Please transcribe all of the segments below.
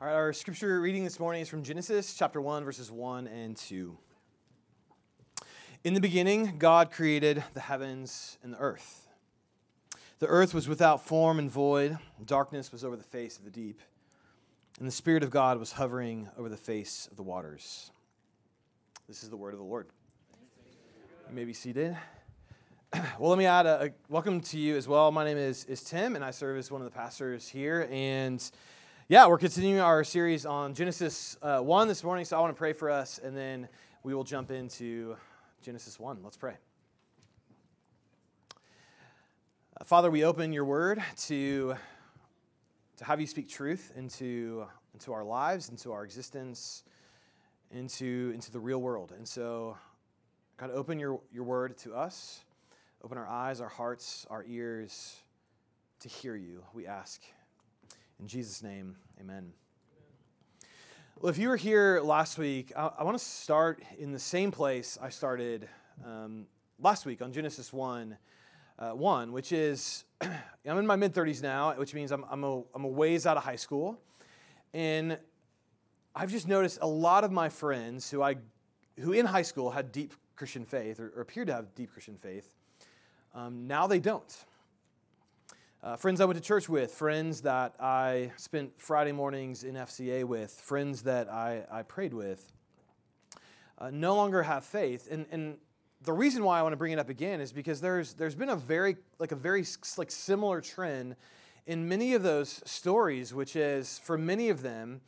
All right, our scripture reading this morning is from Genesis chapter 1, verses 1 and 2. In the beginning, God created the heavens and the earth. The earth was without form and void, darkness was over the face of the deep, and the Spirit of God was hovering over the face of the waters. This is the word of the Lord. You may be seated. Well, let me add a, a welcome to you as well. My name is, is Tim, and I serve as one of the pastors here. And yeah, we're continuing our series on Genesis uh, 1 this morning, so I want to pray for us, and then we will jump into Genesis 1. Let's pray. Uh, Father, we open your word to, to have you speak truth into, into our lives, into our existence, into, into the real world. And so, God, open your, your word to us, open our eyes, our hearts, our ears to hear you, we ask. In Jesus' name, amen. Well, if you were here last week, I, I want to start in the same place I started um, last week on Genesis 1, uh, 1 which is I'm in my mid 30s now, which means I'm, I'm, a, I'm a ways out of high school. And I've just noticed a lot of my friends who, I, who in high school had deep Christian faith or, or appeared to have deep Christian faith, um, now they don't. Uh, friends I went to church with, friends that I spent Friday mornings in FCA with, friends that I, I prayed with, uh, no longer have faith. And, and the reason why I want to bring it up again is because there's, there's been a very, like a very like similar trend in many of those stories, which is for many of them,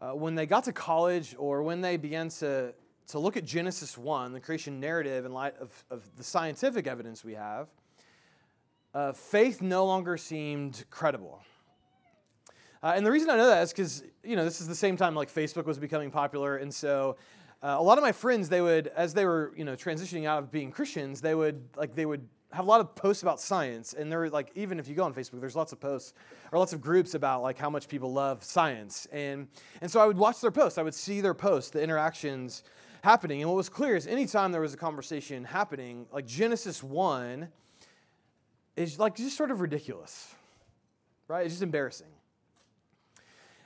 uh, when they got to college or when they began to, to look at Genesis 1, the creation narrative, in light of, of the scientific evidence we have, uh, faith no longer seemed credible. Uh, and the reason I know that is because, you know, this is the same time like Facebook was becoming popular. And so uh, a lot of my friends, they would, as they were, you know, transitioning out of being Christians, they would, like, they would have a lot of posts about science. And they're like, even if you go on Facebook, there's lots of posts or lots of groups about like how much people love science. And, and so I would watch their posts. I would see their posts, the interactions happening. And what was clear is anytime there was a conversation happening, like Genesis 1, is like just sort of ridiculous, right? It's just embarrassing.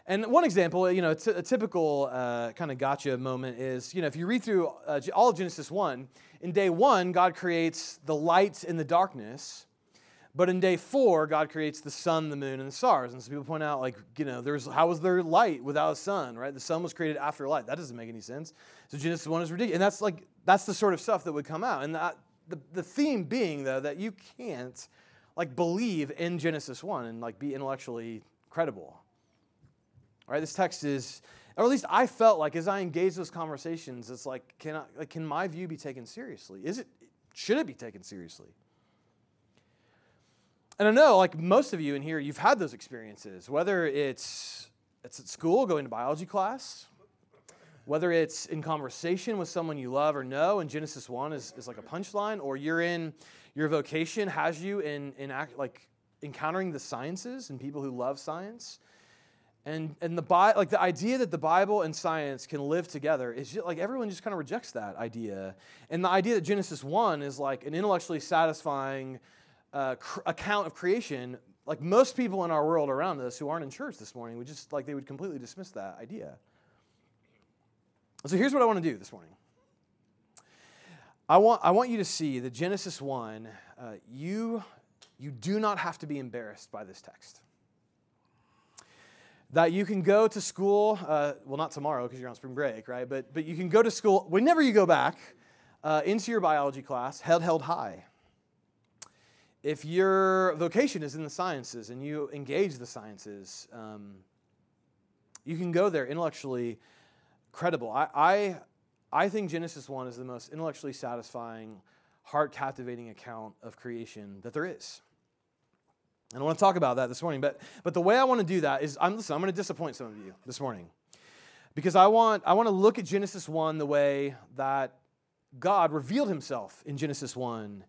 And one example, you know, a, typical uh, kind of gotcha moment is, you know, if you read through uh, all of Genesis 1, in day one, God creates the light and the darkness. But in day four, God creates the sun, the moon, and the stars. And so people point out, like, you know, there's how was there light without a sun, right? The sun was created after light. That doesn't make any sense. So Genesis 1 is ridiculous. And that's like, that's the sort of stuff that would come out. And that, the, the theme being, though, that you can't like believe in Genesis 1 and like be intellectually credible. All right, this text is, or at least I felt like as I engaged those conversations, it's like, can, I, like, can my view be taken seriously? Is it, should it be taken seriously? And I know, like most of you in here, you've had those experiences, whether it's, it's at school, going to biology class, whether it's in conversation with someone you love or know, and Genesis 1 is, is like a punchline, or you're in your vocation has you in, in act, like encountering the sciences and people who love science. And, and the, Bi- like the idea that the Bible and science can live together is just, like everyone just kind of rejects that idea. And the idea that Genesis 1 is like an intellectually satisfying uh, cr- account of creation, like most people in our world around us who aren't in church this morning would just like they would completely dismiss that idea. So here's what I want to do this morning. I want, I want you to see that Genesis 1, uh, you, you do not have to be embarrassed by this text. That you can go to school, uh, well, not tomorrow because you're on spring break, right? But, but you can go to school whenever you go back uh, into your biology class, head held high. If your vocation is in the sciences and you engage the sciences, um, you can go there intellectually credible. I, I think Genesis 1 is the most intellectually satisfying, heart captivating account of creation that there is. And I want to talk about that this morning. But, but the way I want to do that is, I'm, listen, I'm going to disappoint some of you this morning. Because I want, I want to look at Genesis 1 the way that God revealed himself in Genesis 1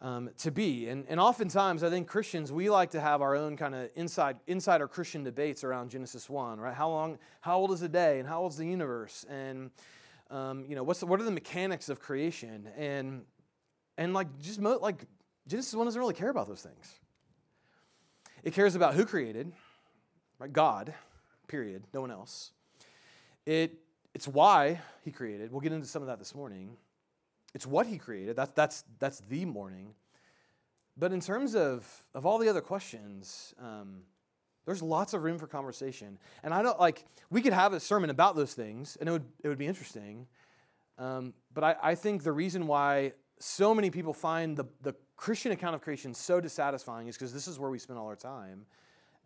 um, to be. And, and oftentimes, I think Christians, we like to have our own kind of inside, insider Christian debates around Genesis 1, right? How long, how old is a day and how old is the universe? And, um, you know, what's the, what are the mechanics of creation? And, and like, just mo- like, Genesis 1 doesn't really care about those things. It cares about who created, right? God period, no one else. It, it's why he created. We'll get into some of that this morning. It's what he created. That's that's, that's the morning. But in terms of, of all the other questions, um, there's lots of room for conversation. And I don't like, we could have a sermon about those things, and it would, it would be interesting. Um, but I, I think the reason why so many people find the, the Christian account of creation so dissatisfying is because this is where we spend all our time.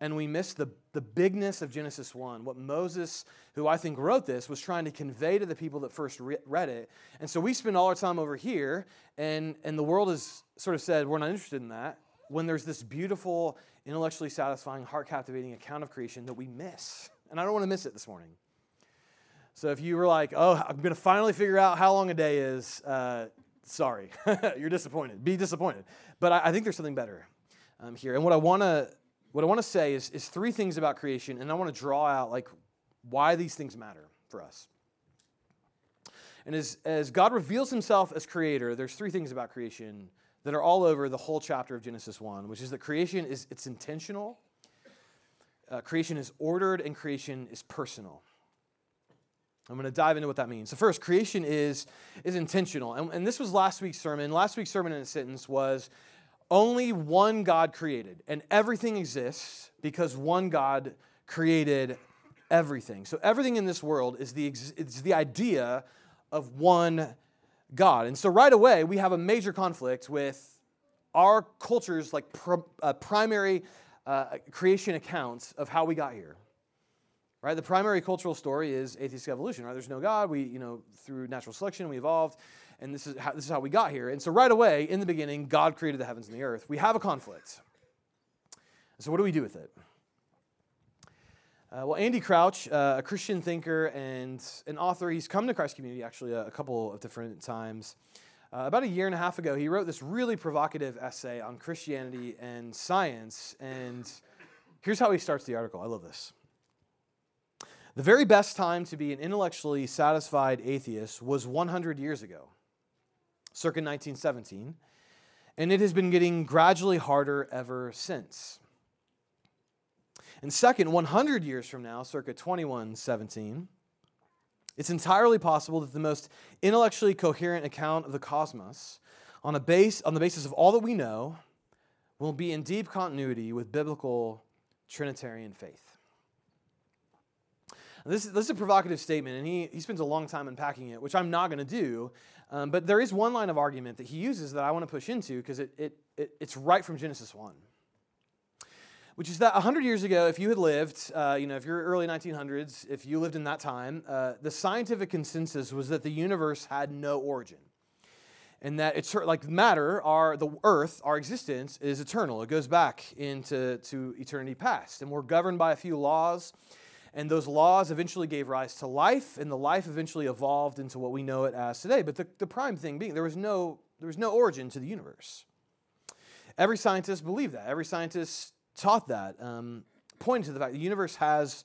And we miss the, the bigness of Genesis 1. What Moses, who I think wrote this, was trying to convey to the people that first re- read it. And so we spend all our time over here, and, and the world has sort of said, we're not interested in that. When there's this beautiful, intellectually satisfying, heart captivating account of creation that we miss. And I don't want to miss it this morning. So if you were like, oh, I'm going to finally figure out how long a day is, uh, sorry, you're disappointed. Be disappointed. But I, I think there's something better um, here. And what I want to what I want to say is, is three things about creation, and I want to draw out like why these things matter for us. And as, as God reveals himself as creator, there's three things about creation that are all over the whole chapter of Genesis 1, which is that creation is it's intentional, uh, creation is ordered, and creation is personal. I'm going to dive into what that means. So, first, creation is, is intentional. And, and this was last week's sermon. Last week's sermon in a sentence was only one God created, and everything exists because one God created everything. So, everything in this world is the, it's the idea of one God. And so, right away, we have a major conflict with our culture's like pr- uh, primary uh, creation accounts of how we got here right? The primary cultural story is atheistic evolution, right? There's no God. We, you know, through natural selection, we evolved, and this is how, this is how we got here. And so, right away, in the beginning, God created the heavens and the earth. We have a conflict. So, what do we do with it? Uh, well, Andy Crouch, uh, a Christian thinker and an author, he's come to Christ Community actually a, a couple of different times. Uh, about a year and a half ago, he wrote this really provocative essay on Christianity and science. And here's how he starts the article. I love this. The very best time to be an intellectually satisfied atheist was 100 years ago, circa 1917, and it has been getting gradually harder ever since. And second, 100 years from now, circa 2117, it's entirely possible that the most intellectually coherent account of the cosmos, on, a base, on the basis of all that we know, will be in deep continuity with biblical Trinitarian faith. This, this is a provocative statement, and he, he spends a long time unpacking it, which I'm not going to do. Um, but there is one line of argument that he uses that I want to push into because it, it, it, it's right from Genesis 1 which is that 100 years ago, if you had lived, uh, you know, if you're early 1900s, if you lived in that time, uh, the scientific consensus was that the universe had no origin. And that it's like matter, our, the earth, our existence is eternal. It goes back into to eternity past. And we're governed by a few laws and those laws eventually gave rise to life, and the life eventually evolved into what we know it as today. But the, the prime thing being, there was, no, there was no origin to the universe. Every scientist believed that. Every scientist taught that, um, pointing to the fact the universe has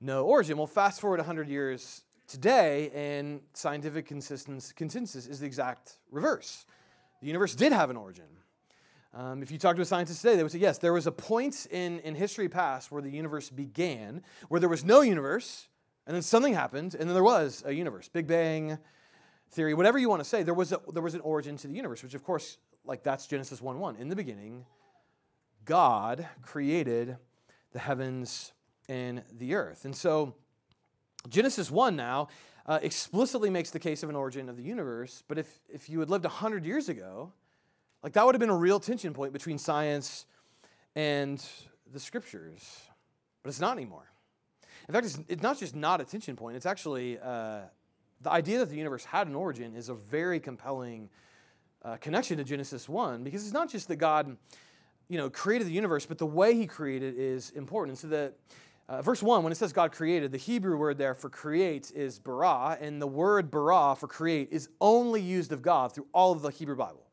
no origin. Well, fast forward 100 years today, and scientific consensus is the exact reverse. The universe did have an origin. Um, if you talk to a scientist today, they would say, yes, there was a point in, in history past where the universe began, where there was no universe, and then something happened, and then there was a universe. Big Bang theory, whatever you want to say, there was, a, there was an origin to the universe, which, of course, like that's Genesis 1 1. In the beginning, God created the heavens and the earth. And so, Genesis 1 now uh, explicitly makes the case of an origin of the universe, but if, if you had lived 100 years ago, like that would have been a real tension point between science and the scriptures, but it's not anymore. In fact, it's, it's not just not a tension point, it's actually uh, the idea that the universe had an origin is a very compelling uh, connection to Genesis 1 because it's not just that God you know, created the universe, but the way he created is important. And so that uh, verse 1, when it says God created, the Hebrew word there for create is bara, and the word bara for create is only used of God through all of the Hebrew Bible.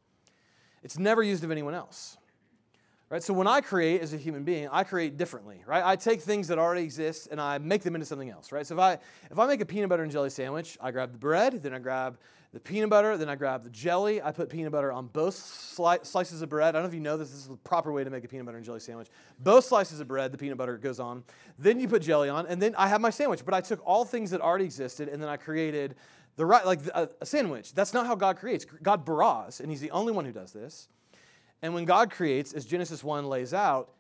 It's never used of anyone else. Right? So when I create as a human being, I create differently, right? I take things that already exist and I make them into something else, right? So if I if I make a peanut butter and jelly sandwich, I grab the bread, then I grab the peanut butter, then I grab the jelly. I put peanut butter on both sli- slices of bread. I don't know if you know this, this is the proper way to make a peanut butter and jelly sandwich. Both slices of bread, the peanut butter goes on. Then you put jelly on, and then I have my sandwich. But I took all things that already existed, and then I created the right, like a, a sandwich. That's not how God creates. God baras, and He's the only one who does this. And when God creates, as Genesis 1 lays out,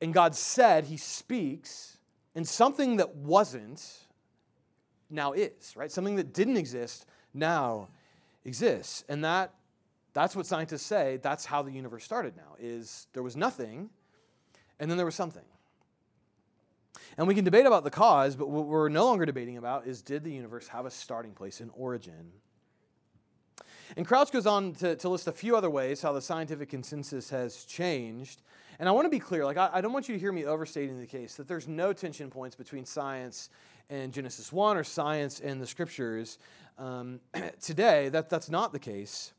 and God said, He speaks, and something that wasn't now is, right? Something that didn't exist now exists. And that that's what scientists say, that's how the universe started now, is there was nothing, and then there was something. And we can debate about the cause, but what we're no longer debating about is did the universe have a starting place, an origin? And Crouch goes on to, to list a few other ways how the scientific consensus has changed. And I want to be clear, like I, I don't want you to hear me overstating the case that there's no tension points between science and Genesis 1 or science and the scriptures. Um, today, that, that's not the case.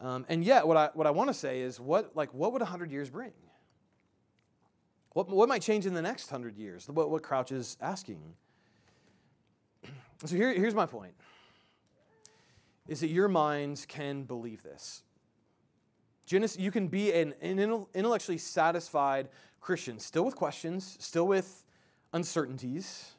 Um, and yet, what I, what I want to say is, what, like, what would 100 years bring? What, what might change in the next 100 years? What, what Crouch is asking. So here, here's my point is that your minds can believe this. Genesis, you can be an, an intellectually satisfied Christian, still with questions, still with uncertainties.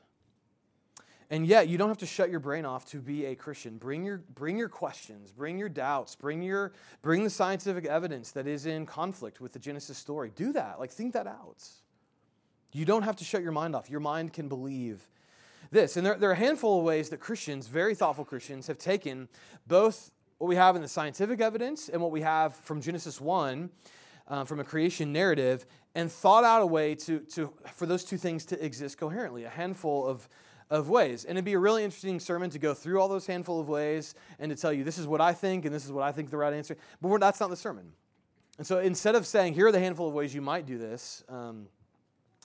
And yet, you don't have to shut your brain off to be a Christian. Bring your, bring your questions, bring your doubts, bring, your, bring the scientific evidence that is in conflict with the Genesis story. Do that. Like, think that out. You don't have to shut your mind off. Your mind can believe this. And there, there are a handful of ways that Christians, very thoughtful Christians, have taken both what we have in the scientific evidence and what we have from Genesis 1, uh, from a creation narrative, and thought out a way to, to, for those two things to exist coherently, a handful of, of ways. And it'd be a really interesting sermon to go through all those handful of ways and to tell you this is what I think and this is what I think the right answer. But that's not the sermon. And so instead of saying, here are the handful of ways you might do this, um,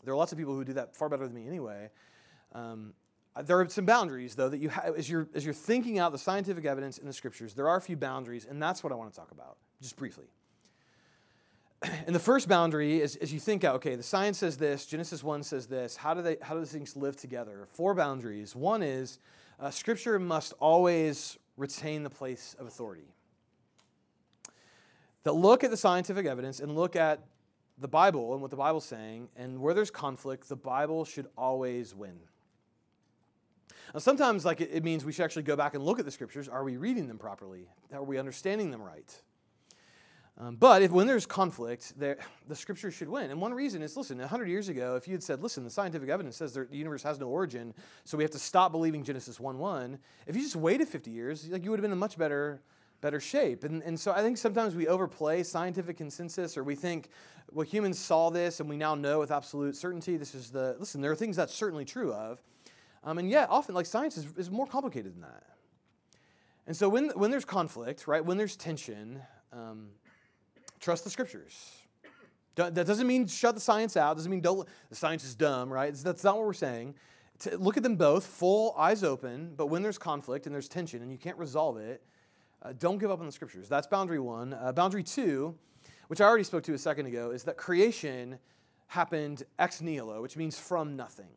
there are lots of people who do that far better than me anyway. Um, there are some boundaries, though, that you as you're, as you're thinking out the scientific evidence in the scriptures. There are a few boundaries, and that's what I want to talk about, just briefly. And the first boundary is as you think out, okay, the science says this, Genesis 1 says this, how do, they, how do these things live together? Four boundaries. One is uh, Scripture must always retain the place of authority. That look at the scientific evidence and look at the Bible and what the Bible's saying, and where there's conflict, the Bible should always win. Now, sometimes like it, means we should actually go back and look at the scriptures. Are we reading them properly? Are we understanding them right? Um, but if when there's conflict, there, the scriptures should win. And one reason is listen, 100 years ago, if you had said, listen, the scientific evidence says the universe has no origin, so we have to stop believing Genesis 1 1, if you just waited 50 years, like you would have been in much better, better shape. And, and so I think sometimes we overplay scientific consensus or we think, well, humans saw this and we now know with absolute certainty this is the, listen, there are things that's certainly true of. Um, and yet, often, like science is, is more complicated than that. And so, when, when there's conflict, right, when there's tension, um, trust the scriptures. That doesn't mean shut the science out. Doesn't mean don't. The science is dumb, right? That's not what we're saying. To look at them both, full eyes open. But when there's conflict and there's tension and you can't resolve it, uh, don't give up on the scriptures. That's boundary one. Uh, boundary two, which I already spoke to a second ago, is that creation happened ex nihilo, which means from nothing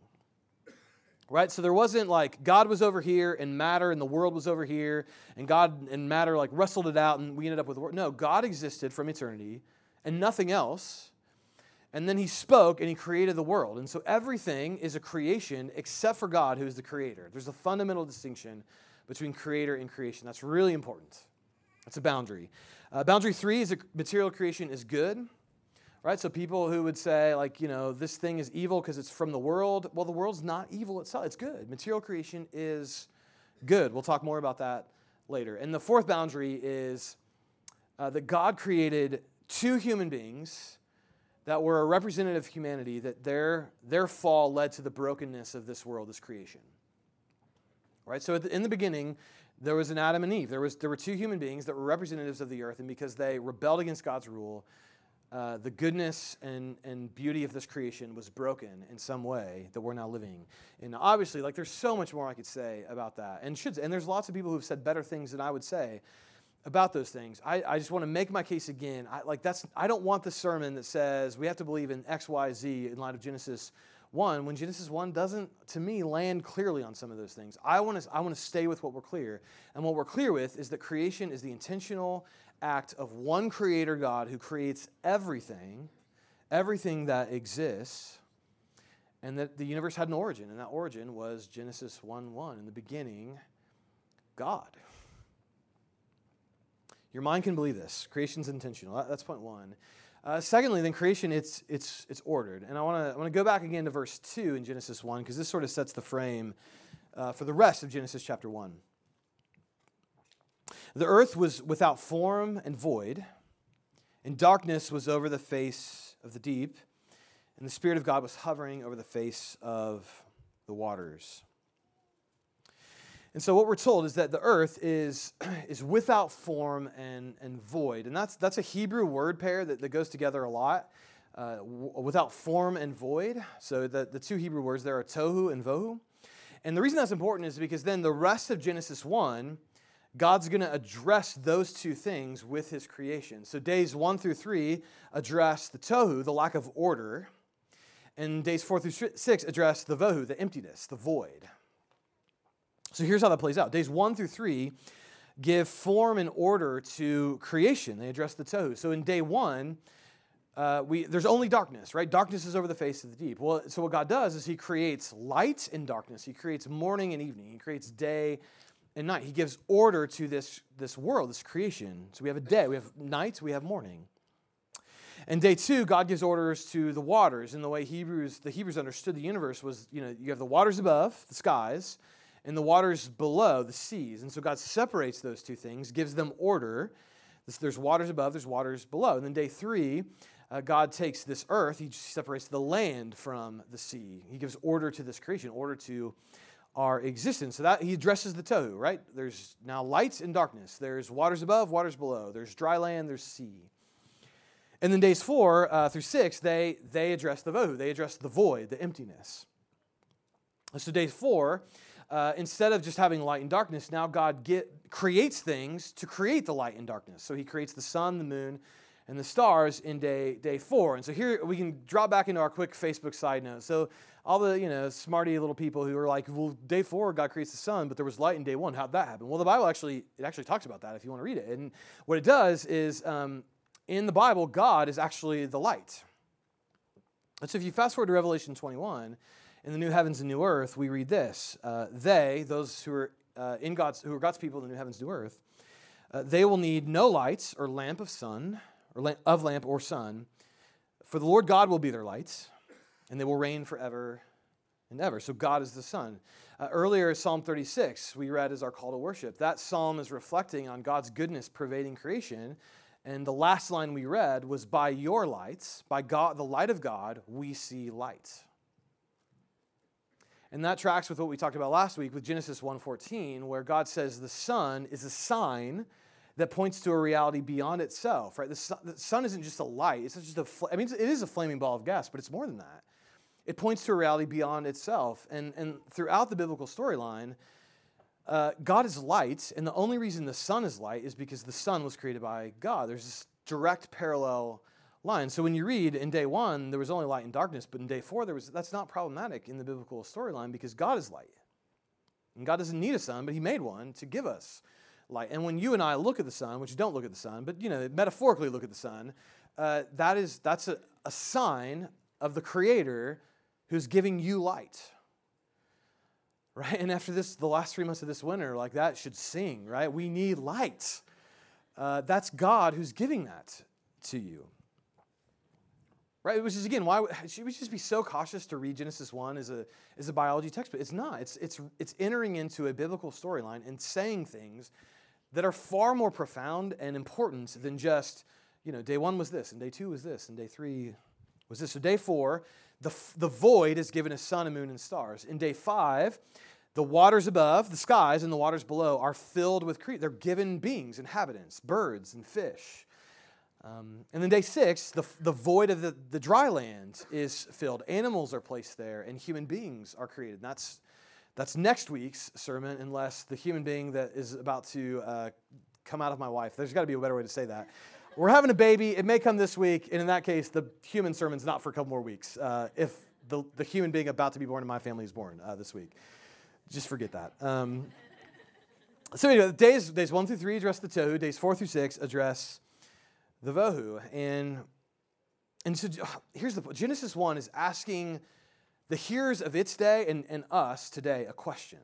right? So there wasn't like god was over here and matter and the world was over here and god and matter like wrestled it out and we ended up with the world no god existed from eternity and nothing else. And then he spoke and he created the world. And so everything is a creation except for god who is the creator. There's a fundamental distinction between creator and creation. That's really important. That's a boundary. Uh, boundary three is a material creation is good right? So people who would say, like, you know, this thing is evil because it's from the world. Well, the world's not evil itself, it's good. Material creation is good. We'll talk more about that later. And the fourth boundary is uh, that God created two human beings that were a representative of humanity, that their, their fall led to the brokenness of this world, this creation. Right? So in the beginning, there was an Adam and Eve. There, was, there were two human beings that were representatives of the earth, and because they rebelled against God's rule, uh, the goodness and, and beauty of this creation was broken in some way that we're now living and obviously like there's so much more i could say about that and should and there's lots of people who've said better things than i would say about those things. I, I just want to make my case again. I, like that's I don't want the sermon that says we have to believe in X, Y, Z in light of Genesis one when Genesis one doesn't, to me, land clearly on some of those things. I want to I want to stay with what we're clear, and what we're clear with is that creation is the intentional act of one Creator God who creates everything, everything that exists, and that the universe had an origin, and that origin was Genesis one one in the beginning, God. Your mind can believe this. Creation's intentional. That's point one. Uh, secondly, then creation, it's, it's, it's ordered. And I want to I wanna go back again to verse 2 in Genesis 1, because this sort of sets the frame uh, for the rest of Genesis chapter 1. The earth was without form and void, and darkness was over the face of the deep, and the Spirit of God was hovering over the face of the waters. And so what we're told is that the earth is, is without form and, and void. And that's, that's a Hebrew word pair that, that goes together a lot. Uh, w- without form and void. So the, the two Hebrew words there are tohu and vohu. And the reason that's important is because then the rest of Genesis 1, God's going to address those two things with his creation. So days 1 through 3 address the tohu, the lack of order. And days 4 through 6 address the vohu, the emptiness, the void. So here's how that plays out. Days one through three give form and order to creation. They address the tohu. So in day one, uh, we, there's only darkness, right? Darkness is over the face of the deep. Well, so what God does is He creates light and darkness. He creates morning and evening. He creates day and night. He gives order to this, this world, this creation. So we have a day, we have night, we have morning. And day two, God gives orders to the waters. And the way Hebrews, the Hebrews understood the universe was, you know, you have the waters above, the skies, and the waters below, the seas. And so God separates those two things, gives them order. There's waters above, there's waters below. And then day three, uh, God takes this earth, he separates the land from the sea. He gives order to this creation, order to our existence. So that he addresses the tohu, right? There's now lights and darkness. There's waters above, waters below. There's dry land, there's sea. And then days four uh, through six, they, they address the vohu. They address the void, the emptiness. So day four, uh, instead of just having light and darkness, now God get, creates things to create the light and darkness. So he creates the sun, the moon, and the stars in day, day four. And so here we can drop back into our quick Facebook side note. So all the, you know, smarty little people who are like, well, day four, God creates the sun, but there was light in day one. How'd that happen? Well, the Bible actually, it actually talks about that if you want to read it. And what it does is um, in the Bible, God is actually the light. And so if you fast forward to Revelation 21, in the new heavens and new earth, we read this uh, They, those who are uh, in God's, who are God's people in the new heavens, and new earth, uh, they will need no lights or lamp of sun, or lamp, of lamp or sun, for the Lord God will be their lights, and they will reign forever and ever. So God is the sun. Uh, earlier, Psalm 36, we read as our call to worship. That psalm is reflecting on God's goodness pervading creation. And the last line we read was, By your lights, by God, the light of God, we see light. And that tracks with what we talked about last week with Genesis 1:14 where God says the sun is a sign that points to a reality beyond itself, right? The sun, the sun isn't just a light. It's just a I mean it is a flaming ball of gas, but it's more than that. It points to a reality beyond itself. And, and throughout the biblical storyline, uh, God is light, and the only reason the sun is light is because the sun was created by God. There's this direct parallel line. So when you read in day one, there was only light and darkness, but in day four, there was that's not problematic in the biblical storyline because God is light. And God doesn't need a sun, but He made one to give us light. And when you and I look at the sun, which you don't look at the sun, but you know, metaphorically look at the sun, uh, that is that's a, a sign of the Creator who's giving you light. Right? And after this, the last three months of this winter, like that should sing, right? We need light. Uh, that's God who's giving that to you. Right? Which is again why should we just be so cautious to read Genesis 1 as a, as a biology textbook? It's not. It's, it's, it's entering into a biblical storyline and saying things that are far more profound and important than just, you know, day one was this, and day two was this, and day three was this. So day four, the, the void is given a sun, and moon, and stars. In day five, the waters above, the skies, and the waters below are filled with creatures. They're given beings, inhabitants, birds, and fish. Um, and then day six, the, the void of the, the dry land is filled. Animals are placed there, and human beings are created. And that's, that's next week's sermon, unless the human being that is about to uh, come out of my wife. There's got to be a better way to say that. We're having a baby. It may come this week. And in that case, the human sermon's not for a couple more weeks. Uh, if the, the human being about to be born in my family is born uh, this week, just forget that. Um, so, anyway, days, days one through three address the tohu, days four through six address the vohu. And, and so here's the point Genesis 1 is asking the hearers of its day and, and us today a question.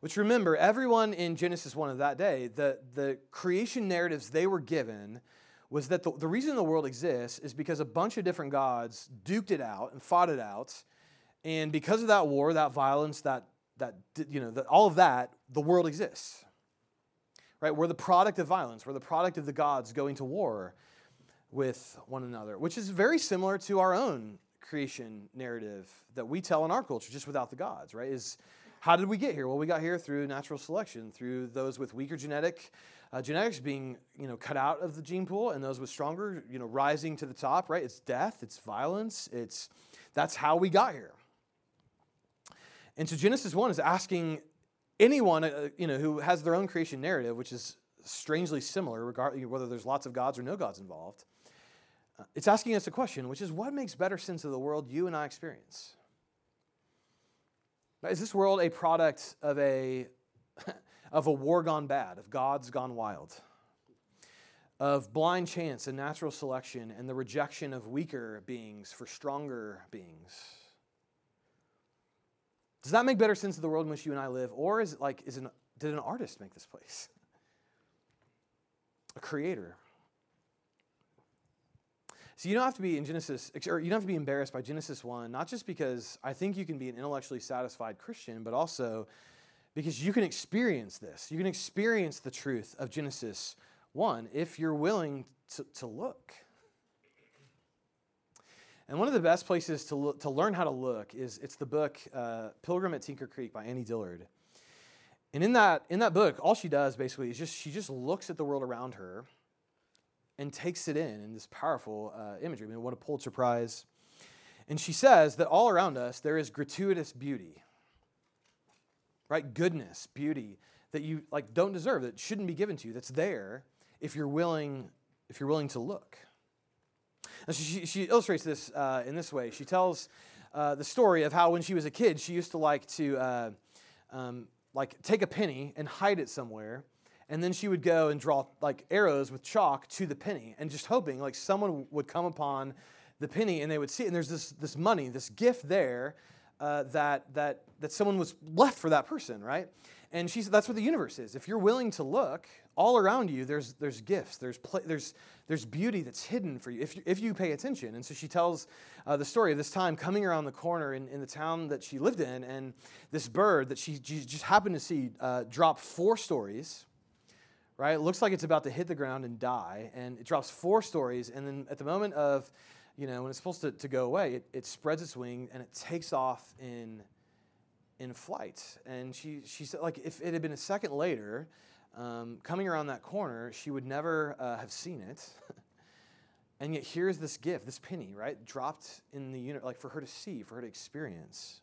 Which remember, everyone in Genesis 1 of that day, the, the creation narratives they were given was that the, the reason the world exists is because a bunch of different gods duked it out and fought it out. And because of that war, that violence, that, that you know, all of that, the world exists. Right? We're the product of violence. We're the product of the gods going to war with one another, which is very similar to our own creation narrative that we tell in our culture, just without the gods, right? Is how did we get here? Well, we got here through natural selection, through those with weaker genetic uh, genetics being you know cut out of the gene pool, and those with stronger you know rising to the top. Right? It's death, it's violence, it's that's how we got here. And so Genesis one is asking anyone uh, you know who has their own creation narrative, which is strangely similar, regardless whether there's lots of gods or no gods involved it's asking us a question, which is what makes better sense of the world you and I experience? Is this world a product of a, of a war gone bad, of gods gone wild, of blind chance and natural selection and the rejection of weaker beings for stronger beings? Does that make better sense of the world in which you and I live? Or is it like, is an, did an artist make this place? A creator? So you don't have to be in Genesis, or you don't have to be embarrassed by Genesis 1, not just because I think you can be an intellectually satisfied Christian, but also because you can experience this. You can experience the truth of Genesis 1 if you're willing to, to look. And one of the best places to, look, to learn how to look is it's the book uh, Pilgrim at Tinker Creek by Annie Dillard. And in that, in that book, all she does basically is just she just looks at the world around her and takes it in in this powerful uh, imagery. I mean, what a Pulitzer Prize. And she says that all around us there is gratuitous beauty, right? Goodness, beauty that you like don't deserve, that shouldn't be given to you, that's there if you're willing, if you're willing to look. And she, she illustrates this uh, in this way. She tells uh, the story of how when she was a kid, she used to like to uh, um, like take a penny and hide it somewhere and then she would go and draw like arrows with chalk to the penny and just hoping like someone would come upon the penny and they would see it. And there's this, this money this gift there uh, that, that, that someone was left for that person right? And she said that's what the universe is. If you're willing to look all around you there's, there's gifts. There's, pl- there's, there's beauty that's hidden for you if, you if you pay attention. And so she tells uh, the story of this time coming around the corner in, in the town that she lived in and this bird that she, she just happened to see uh, drop four stories right? It looks like it's about to hit the ground and die, and it drops four stories, and then at the moment of, you know, when it's supposed to, to go away, it, it spreads its wing and it takes off in in flight. And she, she said, like, if it had been a second later, um, coming around that corner, she would never uh, have seen it. and yet, here's this gift, this penny, right? Dropped in the unit, like for her to see, for her to experience.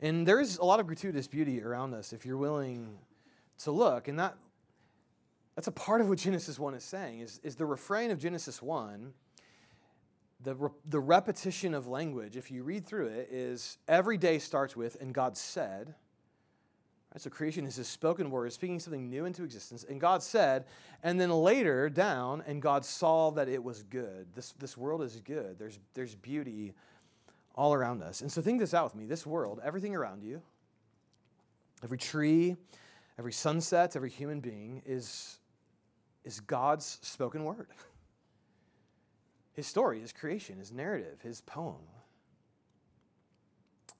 And there is a lot of gratuitous beauty around us if you're willing to look. And that, that's a part of what Genesis 1 is saying, is, is the refrain of Genesis 1, the, re, the repetition of language, if you read through it, is every day starts with, and God said, so creation is his spoken word, speaking something new into existence. And God said, and then later down, and God saw that it was good. This, this world is good. There's, there's beauty all around us. And so think this out with me. This world, everything around you, every tree, every sunset, every human being is, is God's spoken word. His story, his creation, his narrative, his poem.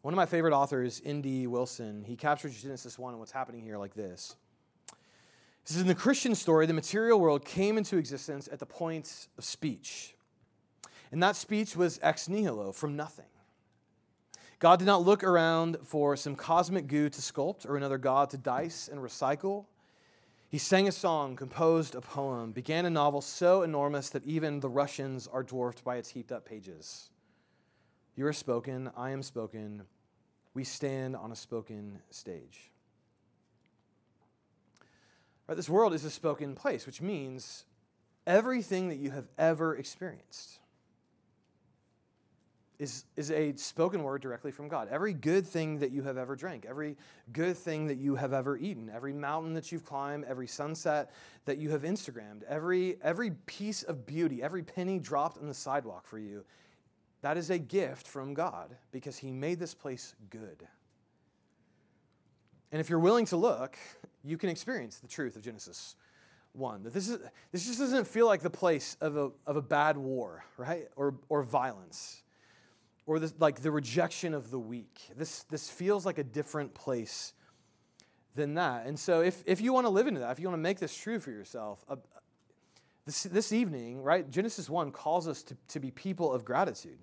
One of my favorite authors, N.D. Wilson, he captures Genesis 1 and what's happening here like this. He says, In the Christian story, the material world came into existence at the point of speech. And that speech was ex nihilo, from nothing. God did not look around for some cosmic goo to sculpt or another God to dice and recycle. He sang a song, composed a poem, began a novel so enormous that even the Russians are dwarfed by its heaped up pages. You are spoken, I am spoken, we stand on a spoken stage. Right? This world is a spoken place, which means everything that you have ever experienced is, is a spoken word directly from God. Every good thing that you have ever drank, every good thing that you have ever eaten, every mountain that you've climbed, every sunset that you have Instagrammed, every, every piece of beauty, every penny dropped on the sidewalk for you, that is a gift from God because He made this place good. And if you're willing to look, you can experience the truth of Genesis 1. That this, is, this just doesn't feel like the place of a, of a bad war, right? Or, or violence or this, like the rejection of the weak. This, this feels like a different place than that. And so, if, if you want to live into that, if you want to make this true for yourself, uh, this, this evening, right, Genesis 1 calls us to, to be people of gratitude.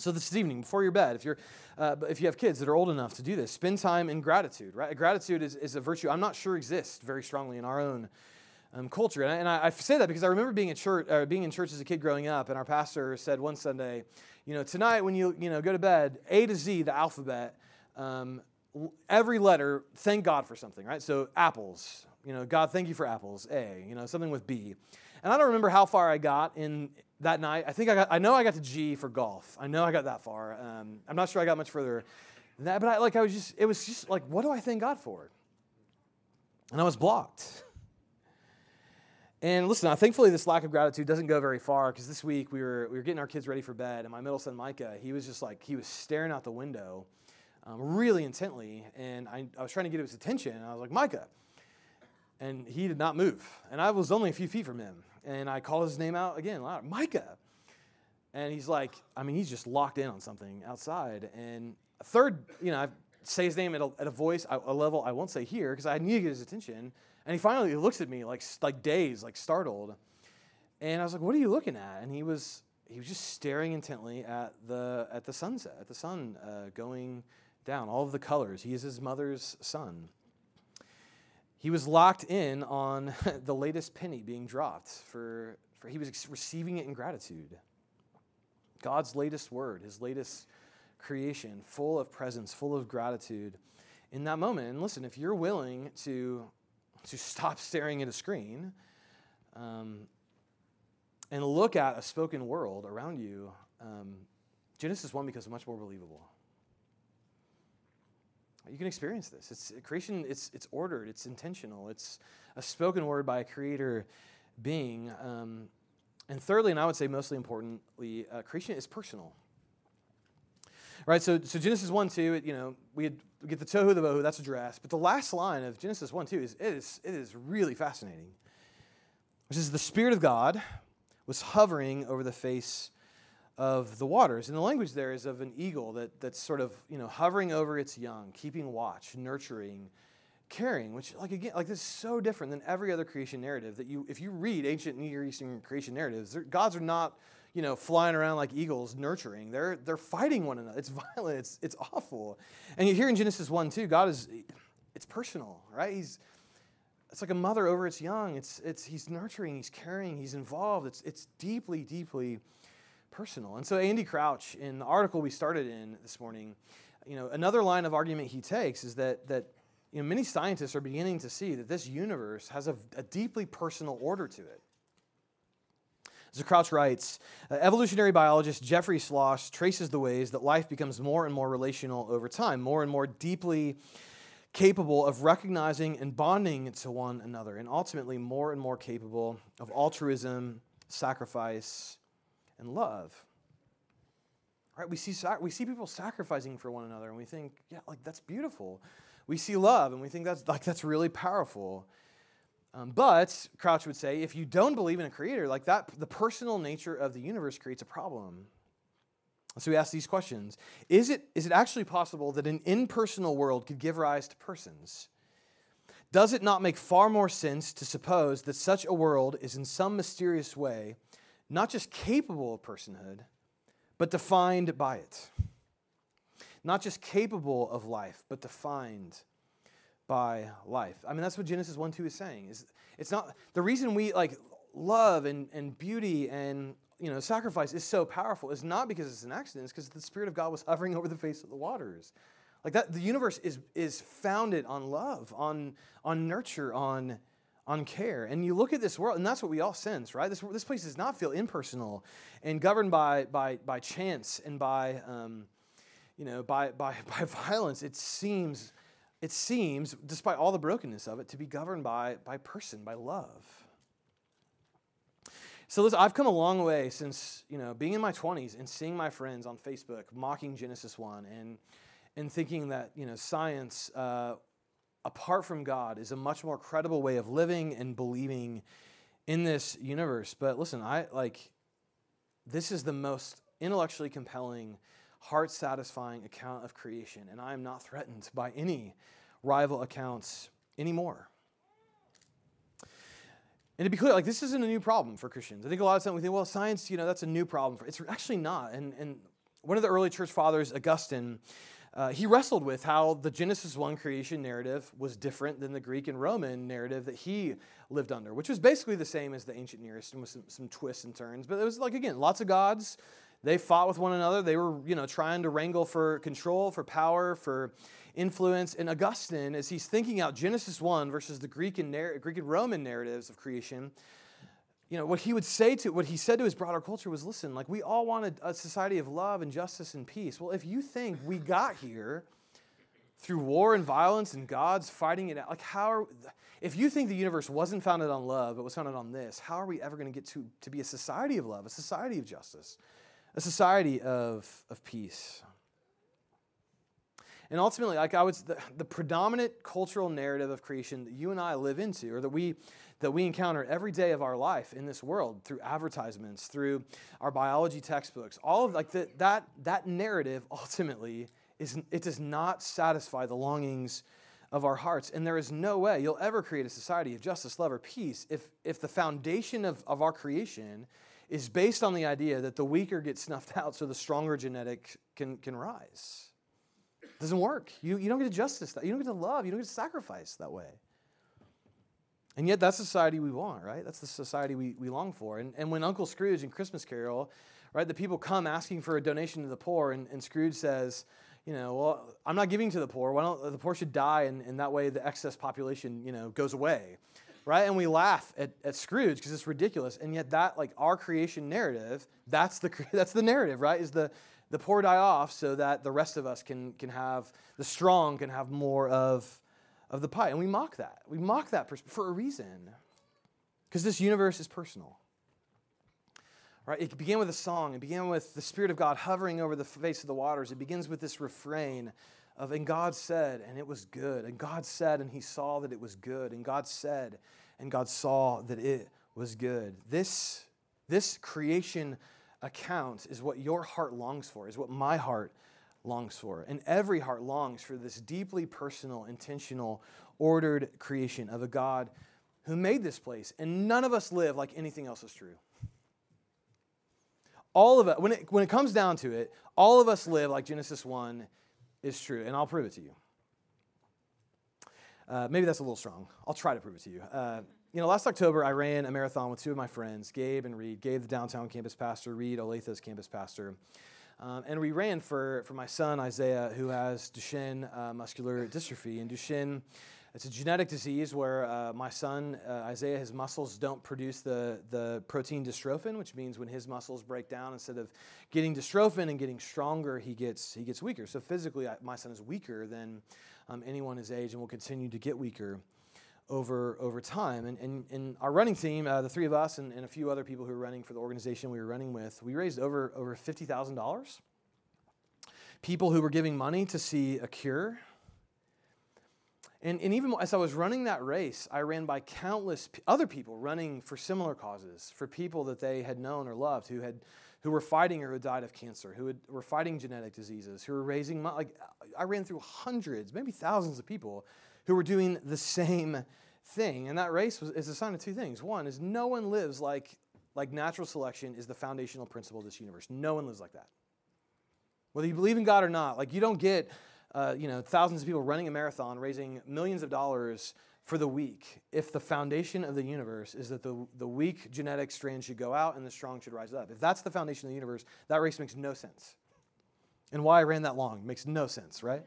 So this evening, before your bed, if you're, uh, if you have kids that are old enough to do this, spend time in gratitude. Right, gratitude is, is a virtue I'm not sure exists very strongly in our own um, culture. And, I, and I, say that because I remember being, at church, uh, being in church as a kid growing up, and our pastor said one Sunday, you know, tonight when you, you know, go to bed, A to Z, the alphabet, um, every letter, thank God for something, right? So apples, you know, God, thank you for apples, A, you know, something with B. And I don't remember how far I got in that night. I think I got, I know I got to G for golf. I know I got that far. Um, I'm not sure I got much further than that, but I, like, I was just, it was just like, what do I thank God for? And I was blocked. And listen, thankfully, this lack of gratitude doesn't go very far because this week we were, we were getting our kids ready for bed, and my middle son, Micah, he was just like, he was staring out the window um, really intently, and I, I was trying to get his attention, and I was like, Micah. And he did not move. And I was only a few feet from him. And I called his name out again, loud, Micah. And he's like, I mean, he's just locked in on something outside. And third, you know, I say his name at a, at a voice, a level I won't say here because I need to get his attention. And he finally looks at me like like dazed, like startled. And I was like, "What are you looking at?" And he was he was just staring intently at the at the sunset, at the sun uh, going down, all of the colors. He is his mother's son. He was locked in on the latest penny being dropped for, for he was receiving it in gratitude. God's latest word, his latest creation, full of presence, full of gratitude in that moment. And listen, if you're willing to to stop staring at a screen um, and look at a spoken world around you, um, Genesis 1 becomes much more believable. You can experience this. It's creation, it's, it's ordered, it's intentional, it's a spoken word by a creator being. Um, and thirdly, and I would say mostly importantly, uh, creation is personal. Right, so, so Genesis 1, 2, it, you know, we, had, we get the tohu, the bohu, that's a dress. But the last line of Genesis 1, 2 is it, is, it is really fascinating. Which is the Spirit of God was hovering over the face of the waters. And the language there is of an eagle that, that's sort of, you know, hovering over its young, keeping watch, nurturing, caring, which like again, like this is so different than every other creation narrative that you if you read ancient Near Eastern creation narratives, gods are not you know, flying around like eagles, nurturing. They're, they're fighting one another. It's violent. It's, it's awful. And you hear in Genesis 1, 2, God is, it's personal, right? He's, it's like a mother over its young. It's, it's, he's nurturing, he's caring, he's involved. It's, it's deeply, deeply personal. And so Andy Crouch, in the article we started in this morning, you know, another line of argument he takes is that, that you know, many scientists are beginning to see that this universe has a, a deeply personal order to it. As writes, uh, evolutionary biologist Jeffrey Schloss traces the ways that life becomes more and more relational over time, more and more deeply capable of recognizing and bonding to one another, and ultimately more and more capable of altruism, sacrifice, and love. Right? We see, we see people sacrificing for one another, and we think, yeah, like that's beautiful. We see love, and we think that's like that's really powerful. Um, but Crouch would say, if you don't believe in a creator, like that, the personal nature of the universe creates a problem. So we ask these questions Is it, is it actually possible that an impersonal world could give rise to persons? Does it not make far more sense to suppose that such a world is in some mysterious way not just capable of personhood, but defined by it? Not just capable of life, but defined by life. I mean, that's what Genesis 1 2 is saying. Is it's not the reason we like love and, and beauty and you know sacrifice is so powerful is not because it's an accident, it's because the Spirit of God was hovering over the face of the waters. Like that, the universe is, is founded on love, on, on nurture, on, on care. And you look at this world, and that's what we all sense, right? This, this place does not feel impersonal and governed by, by, by chance and by, um, you know, by, by, by violence. It seems, it seems, despite all the brokenness of it, to be governed by, by person, by love. So listen, I've come a long way since, you know, being in my 20s and seeing my friends on Facebook mocking Genesis 1 and, and thinking that, you know, science, uh, apart from God, is a much more credible way of living and believing in this universe. But listen, I like, this is the most intellectually compelling, heart satisfying account of creation, and I am not threatened by any rival accounts anymore. And to be clear, like this isn't a new problem for Christians. I think a lot of times we think, well, science, you know, that's a new problem. It's actually not. And, and one of the early church fathers, Augustine, uh, he wrestled with how the Genesis 1 creation narrative was different than the Greek and Roman narrative that he lived under, which was basically the same as the ancient Near Eastern with some, some twists and turns. But it was like, again, lots of gods. They fought with one another. They were, you know, trying to wrangle for control, for power, for influence. And Augustine, as he's thinking out Genesis 1 versus the Greek and, narr- Greek and Roman narratives of creation, you know, what he would say to, what he said to his broader culture was listen, like we all wanted a society of love and justice and peace. Well, if you think we got here through war and violence and God's fighting it out, like how are, if you think the universe wasn't founded on love, but was founded on this, how are we ever going to get to, to be a society of love, a society of justice, a society of, of peace? And ultimately, like I was, the, the predominant cultural narrative of creation that you and I live into, or that we that we encounter every day of our life in this world through advertisements, through our biology textbooks, all of like the, that that narrative ultimately is it does not satisfy the longings of our hearts. And there is no way you'll ever create a society of justice, love, or peace if if the foundation of, of our creation is based on the idea that the weaker get snuffed out so the stronger genetic can, can rise. It doesn't work. You, you don't get to justice that. You don't get to love. You don't get to sacrifice that way. And yet, that's the society we want, right? That's the society we, we long for. And, and when Uncle Scrooge in Christmas Carol, right, the people come asking for a donation to the poor, and, and Scrooge says, you know, well, I'm not giving to the poor. Why don't the poor should die, and, and that way the excess population, you know, goes away, right? And we laugh at, at Scrooge because it's ridiculous. And yet, that like our creation narrative, that's the that's the narrative, right? Is the the poor die off so that the rest of us can, can have, the strong can have more of, of the pie. And we mock that. We mock that for a reason. Because this universe is personal. Right? It began with a song. It began with the Spirit of God hovering over the face of the waters. It begins with this refrain of, and God said, and it was good. And God said, and he saw that it was good. And God said, and God saw that it was good. This, this creation account is what your heart longs for, is what my heart longs for. And every heart longs for this deeply personal, intentional, ordered creation of a God who made this place. And none of us live like anything else is true. All of it, when it, when it comes down to it, all of us live like Genesis 1 is true. And I'll prove it to you. Uh, maybe that's a little strong. I'll try to prove it to you. Uh, you know, last October, I ran a marathon with two of my friends, Gabe and Reed. Gabe, the downtown campus pastor, Reed, Olathe's campus pastor. Um, and we ran for, for my son, Isaiah, who has Duchenne uh, muscular dystrophy. And Duchenne, it's a genetic disease where uh, my son, uh, Isaiah, his muscles don't produce the, the protein dystrophin, which means when his muscles break down, instead of getting dystrophin and getting stronger, he gets, he gets weaker. So physically, I, my son is weaker than um, anyone his age and will continue to get weaker over, over time. And, and, and our running team, uh, the three of us and, and a few other people who were running for the organization we were running with, we raised over, over $50,000. People who were giving money to see a cure. And, and even as I was running that race, I ran by countless other people running for similar causes, for people that they had known or loved who, had, who were fighting or who died of cancer, who had, were fighting genetic diseases, who were raising money. Like, I ran through hundreds, maybe thousands of people who were doing the same thing. And that race was, is a sign of two things. One is no one lives like, like natural selection is the foundational principle of this universe. No one lives like that. Whether you believe in God or not, like you don't get uh, you know, thousands of people running a marathon, raising millions of dollars for the weak, if the foundation of the universe is that the, the weak genetic strand should go out and the strong should rise up. If that's the foundation of the universe, that race makes no sense. And why I ran that long makes no sense, right?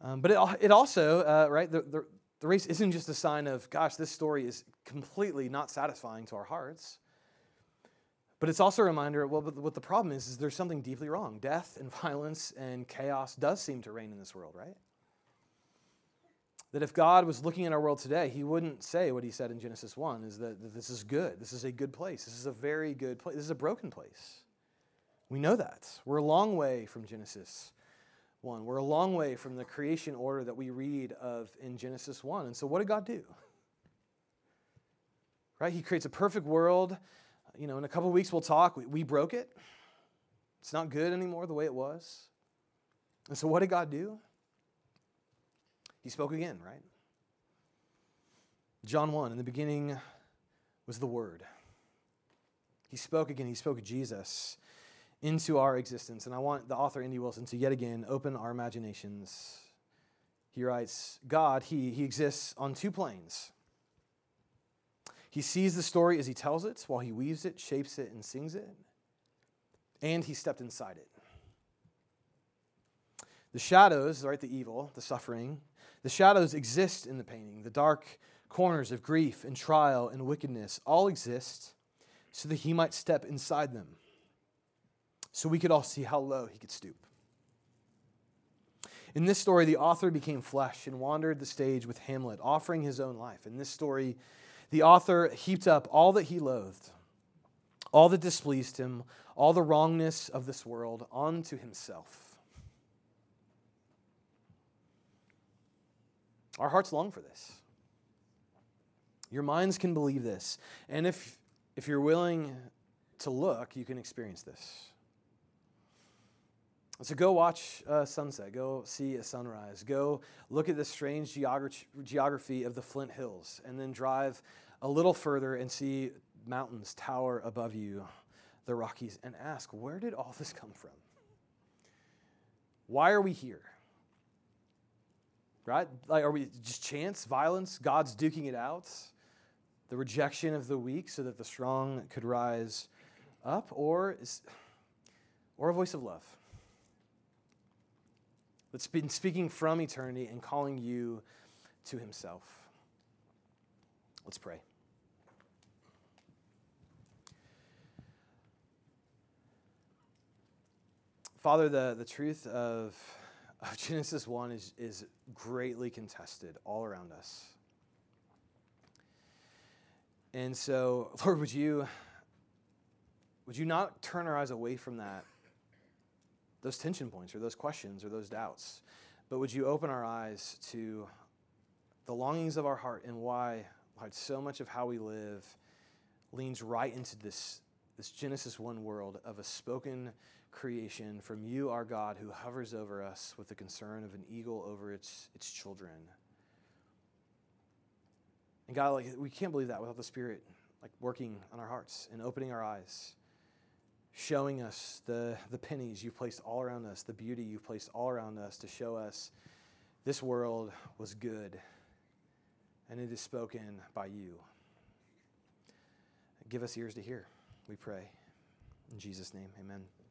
Um, but it, it also, uh, right, the, the, the race isn't just a sign of, gosh, this story is completely not satisfying to our hearts. But it's also a reminder, well, what the problem is, is there's something deeply wrong. Death and violence and chaos does seem to reign in this world, right? That if God was looking at our world today, he wouldn't say what he said in Genesis 1 is that this is good. This is a good place. This is a very good place. This is a broken place. We know that. We're a long way from Genesis 1. We're a long way from the creation order that we read of in Genesis 1. And so, what did God do? Right? He creates a perfect world. You know, in a couple weeks we'll talk. We, we broke it. It's not good anymore the way it was. And so, what did God do? He spoke again, right? John 1, in the beginning was the Word. He spoke again. He spoke Jesus into our existence. And I want the author, N.D. Wilson, to yet again open our imaginations. He writes God, he, he exists on two planes. He sees the story as he tells it, while he weaves it, shapes it, and sings it. And he stepped inside it. The shadows, right, the evil, the suffering, the shadows exist in the painting. The dark corners of grief and trial and wickedness all exist so that he might step inside them so we could all see how low he could stoop. In this story, the author became flesh and wandered the stage with Hamlet, offering his own life. In this story, the author heaped up all that he loathed, all that displeased him, all the wrongness of this world onto himself. Our hearts long for this. Your minds can believe this. And if, if you're willing to look, you can experience this. So go watch a sunset, go see a sunrise, go look at the strange geography of the Flint Hills, and then drive a little further and see mountains tower above you, the Rockies, and ask, where did all this come from? Why are we here? Right? Like, are we just chance, violence, God's duking it out, the rejection of the weak so that the strong could rise up, or, is, or a voice of love? that's been speaking from eternity and calling you to himself. Let's pray. Father, the, the truth of, of Genesis 1 is, is greatly contested all around us. And so, Lord, would you, would you not turn our eyes away from that those tension points or those questions or those doubts. But would you open our eyes to the longings of our heart and why, so much of how we live leans right into this, this Genesis 1 world of a spoken creation from you, our God, who hovers over us with the concern of an eagle over its, its children. And God, like, we can't believe that without the Spirit like working on our hearts and opening our eyes showing us the, the pennies you've placed all around us, the beauty you've placed all around us to show us this world was good and it is spoken by you. Give us ears to hear, we pray. In Jesus' name, amen.